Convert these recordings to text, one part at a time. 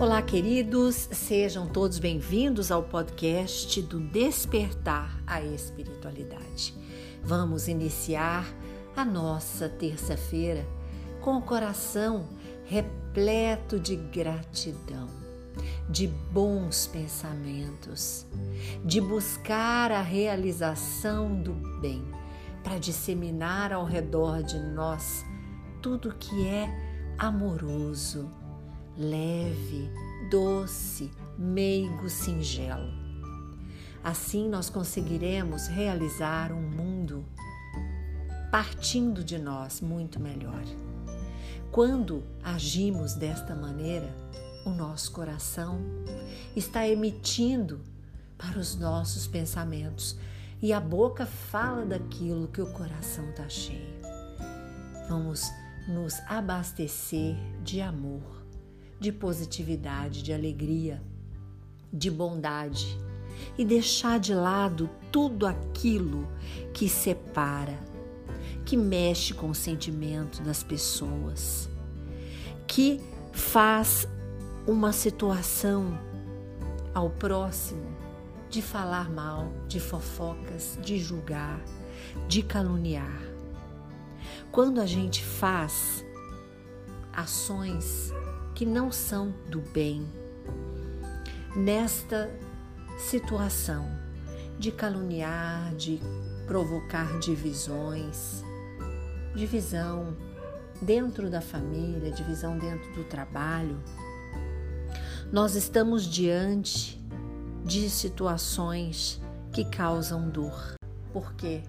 Olá, queridos, sejam todos bem-vindos ao podcast do Despertar a Espiritualidade. Vamos iniciar a nossa terça-feira com o coração repleto de gratidão, de bons pensamentos, de buscar a realização do bem, para disseminar ao redor de nós tudo que é amoroso leve, doce, meigo, singelo. Assim nós conseguiremos realizar um mundo partindo de nós muito melhor. Quando agimos desta maneira, o nosso coração está emitindo para os nossos pensamentos e a boca fala daquilo que o coração está cheio. Vamos nos abastecer de amor de positividade, de alegria, de bondade e deixar de lado tudo aquilo que separa, que mexe com o sentimento das pessoas, que faz uma situação ao próximo de falar mal, de fofocas, de julgar, de caluniar. Quando a gente faz ações que não são do bem. Nesta situação de caluniar, de provocar divisões, divisão dentro da família, divisão dentro do trabalho, nós estamos diante de situações que causam dor. Por quê?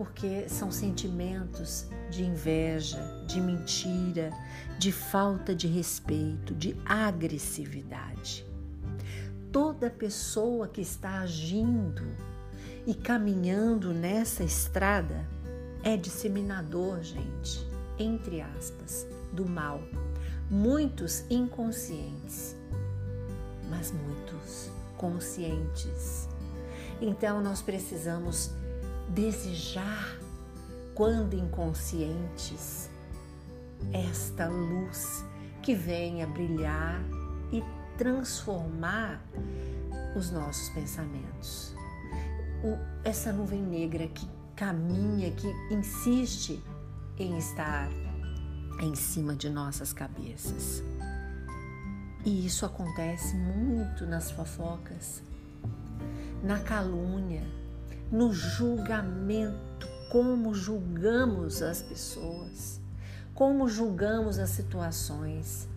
Porque são sentimentos de inveja, de mentira, de falta de respeito, de agressividade. Toda pessoa que está agindo e caminhando nessa estrada é disseminador, gente, entre aspas, do mal. Muitos inconscientes, mas muitos conscientes. Então nós precisamos desejar, quando inconscientes, esta luz que venha brilhar e transformar os nossos pensamentos. O, essa nuvem negra que caminha, que insiste em estar em cima de nossas cabeças. E isso acontece muito nas fofocas, na calúnia, no julgamento, como julgamos as pessoas, como julgamos as situações,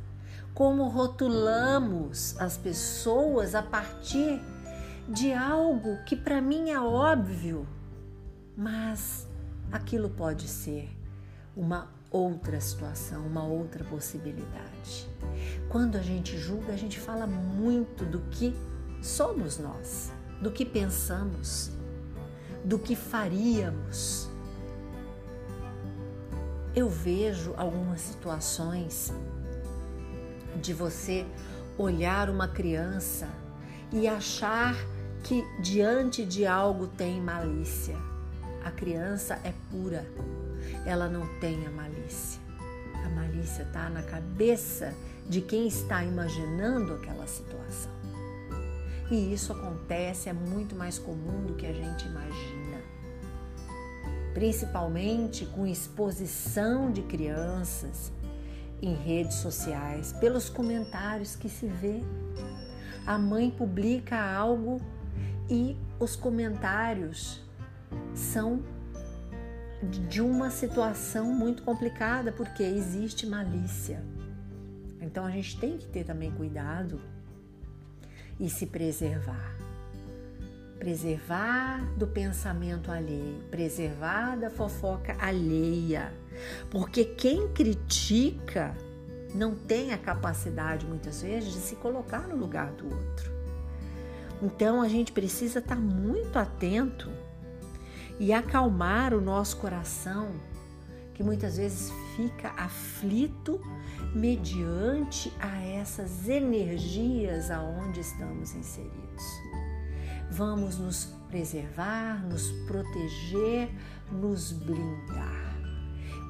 como rotulamos as pessoas a partir de algo que para mim é óbvio, mas aquilo pode ser uma outra situação, uma outra possibilidade. Quando a gente julga, a gente fala muito do que somos nós, do que pensamos, do que faríamos. Eu vejo algumas situações de você olhar uma criança e achar que diante de algo tem malícia. A criança é pura, ela não tem a malícia. A malícia está na cabeça de quem está imaginando aquela situação. E isso acontece, é muito mais comum do que a gente imagina. Principalmente com exposição de crianças em redes sociais, pelos comentários que se vê. A mãe publica algo e os comentários são de uma situação muito complicada porque existe malícia. Então a gente tem que ter também cuidado e se preservar. Preservar do pensamento alheio, preservar da fofoca alheia. Porque quem critica não tem a capacidade, muitas vezes, de se colocar no lugar do outro. Então a gente precisa estar muito atento e acalmar o nosso coração, que muitas vezes fica aflito mediante a essas energias aonde estamos inseridos. Vamos nos preservar, nos proteger, nos blindar.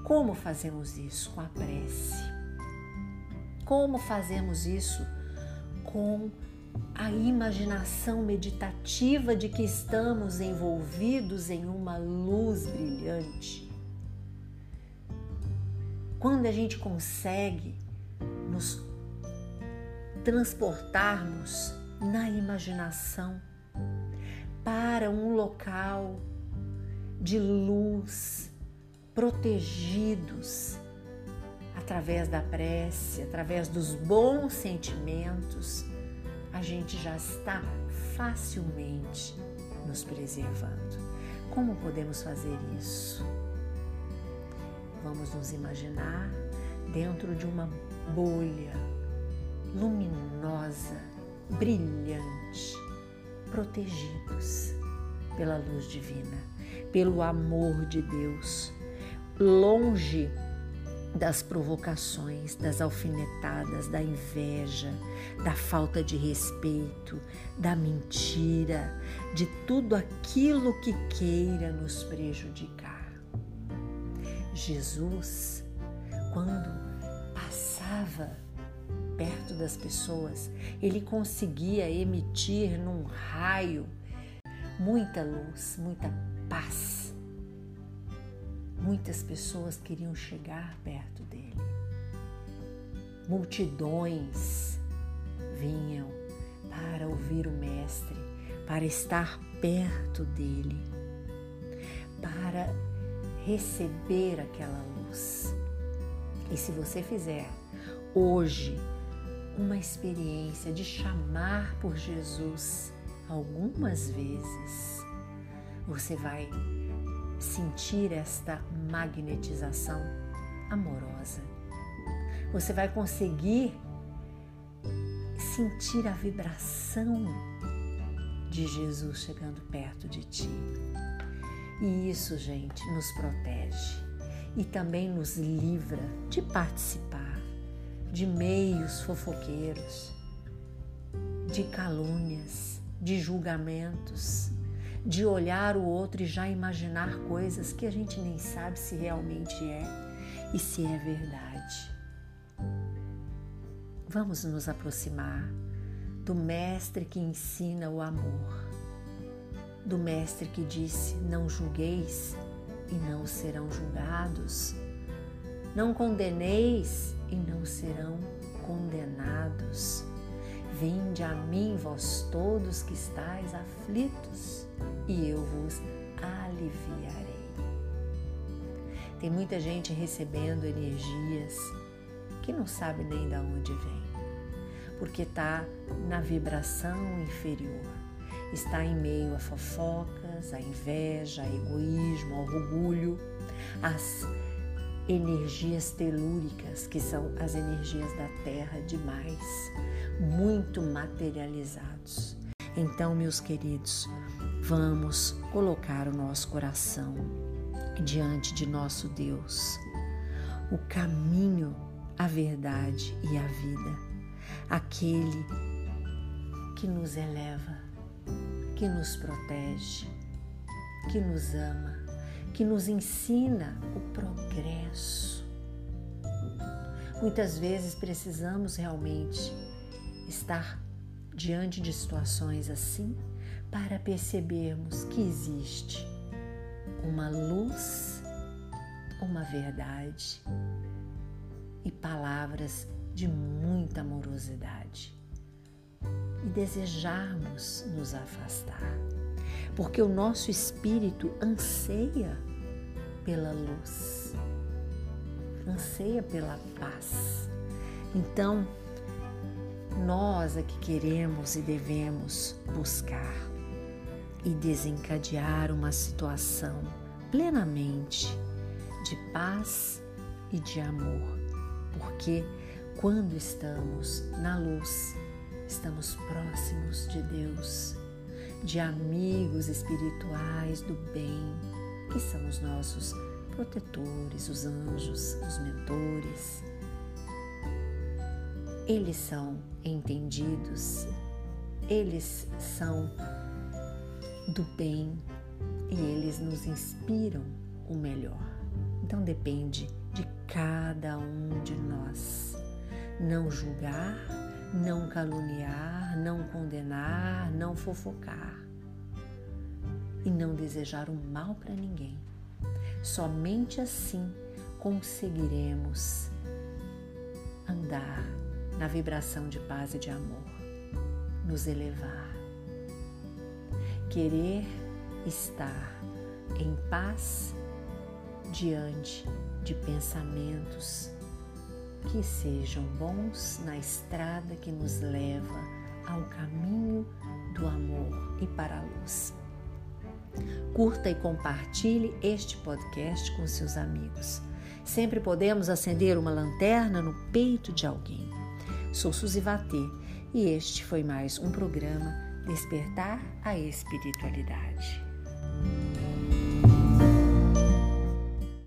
Como fazemos isso? Com a prece. Como fazemos isso? com a imaginação meditativa de que estamos envolvidos em uma luz brilhante. Quando a gente consegue nos transportarmos na imaginação para um local de luz, protegidos através da prece, através dos bons sentimentos, a gente já está facilmente nos preservando. Como podemos fazer isso? Vamos nos imaginar dentro de uma bolha luminosa, brilhante, protegidos pela luz divina, pelo amor de Deus, longe das provocações, das alfinetadas, da inveja, da falta de respeito, da mentira, de tudo aquilo que queira nos prejudicar. Jesus, quando passava perto das pessoas, ele conseguia emitir num raio muita luz, muita paz. Muitas pessoas queriam chegar perto dele. Multidões vinham para ouvir o Mestre, para estar perto dele, para receber aquela luz. E se você fizer hoje uma experiência de chamar por Jesus algumas vezes, você vai sentir esta magnetização amorosa. Você vai conseguir sentir a vibração de Jesus chegando perto de ti. E isso, gente, nos protege e também nos livra de participar de meios fofoqueiros, de calúnias, de julgamentos, de olhar o outro e já imaginar coisas que a gente nem sabe se realmente é e se é verdade. Vamos nos aproximar do Mestre que ensina o amor, do Mestre que disse: Não julgueis e não serão julgados, não condeneis e não serão condenados. Vinde a mim, vós todos que estáis aflitos, e eu vos aliviarei. Tem muita gente recebendo energias que não sabe nem de onde vem, porque está na vibração inferior, está em meio a fofocas, a inveja, a egoísmo, ao orgulho, as energias telúricas, que são as energias da terra demais, muito materializados. Então, meus queridos, vamos colocar o nosso coração diante de nosso Deus, o caminho, a verdade e a vida, aquele que nos eleva, que nos protege, que nos ama que nos ensina o progresso. Muitas vezes precisamos realmente estar diante de situações assim para percebermos que existe uma luz, uma verdade e palavras de muita amorosidade e desejarmos nos afastar porque o nosso espírito anseia pela luz, anseia pela paz. Então, nós é que queremos e devemos buscar e desencadear uma situação plenamente de paz e de amor, porque quando estamos na luz, estamos próximos de Deus de amigos espirituais do bem, que são os nossos protetores, os anjos, os mentores. Eles são entendidos, eles são do bem e eles nos inspiram o melhor. Então depende de cada um de nós não julgar, não caluniar, não condenar, não fofocar e não desejar o mal para ninguém. Somente assim conseguiremos andar na vibração de paz e de amor, nos elevar. Querer estar em paz diante de pensamentos que sejam bons na estrada que nos leva ao caminho do amor e para a luz. Curta e compartilhe este podcast com seus amigos. Sempre podemos acender uma lanterna no peito de alguém. Sou Suzy Vatê e este foi mais um programa Despertar a Espiritualidade.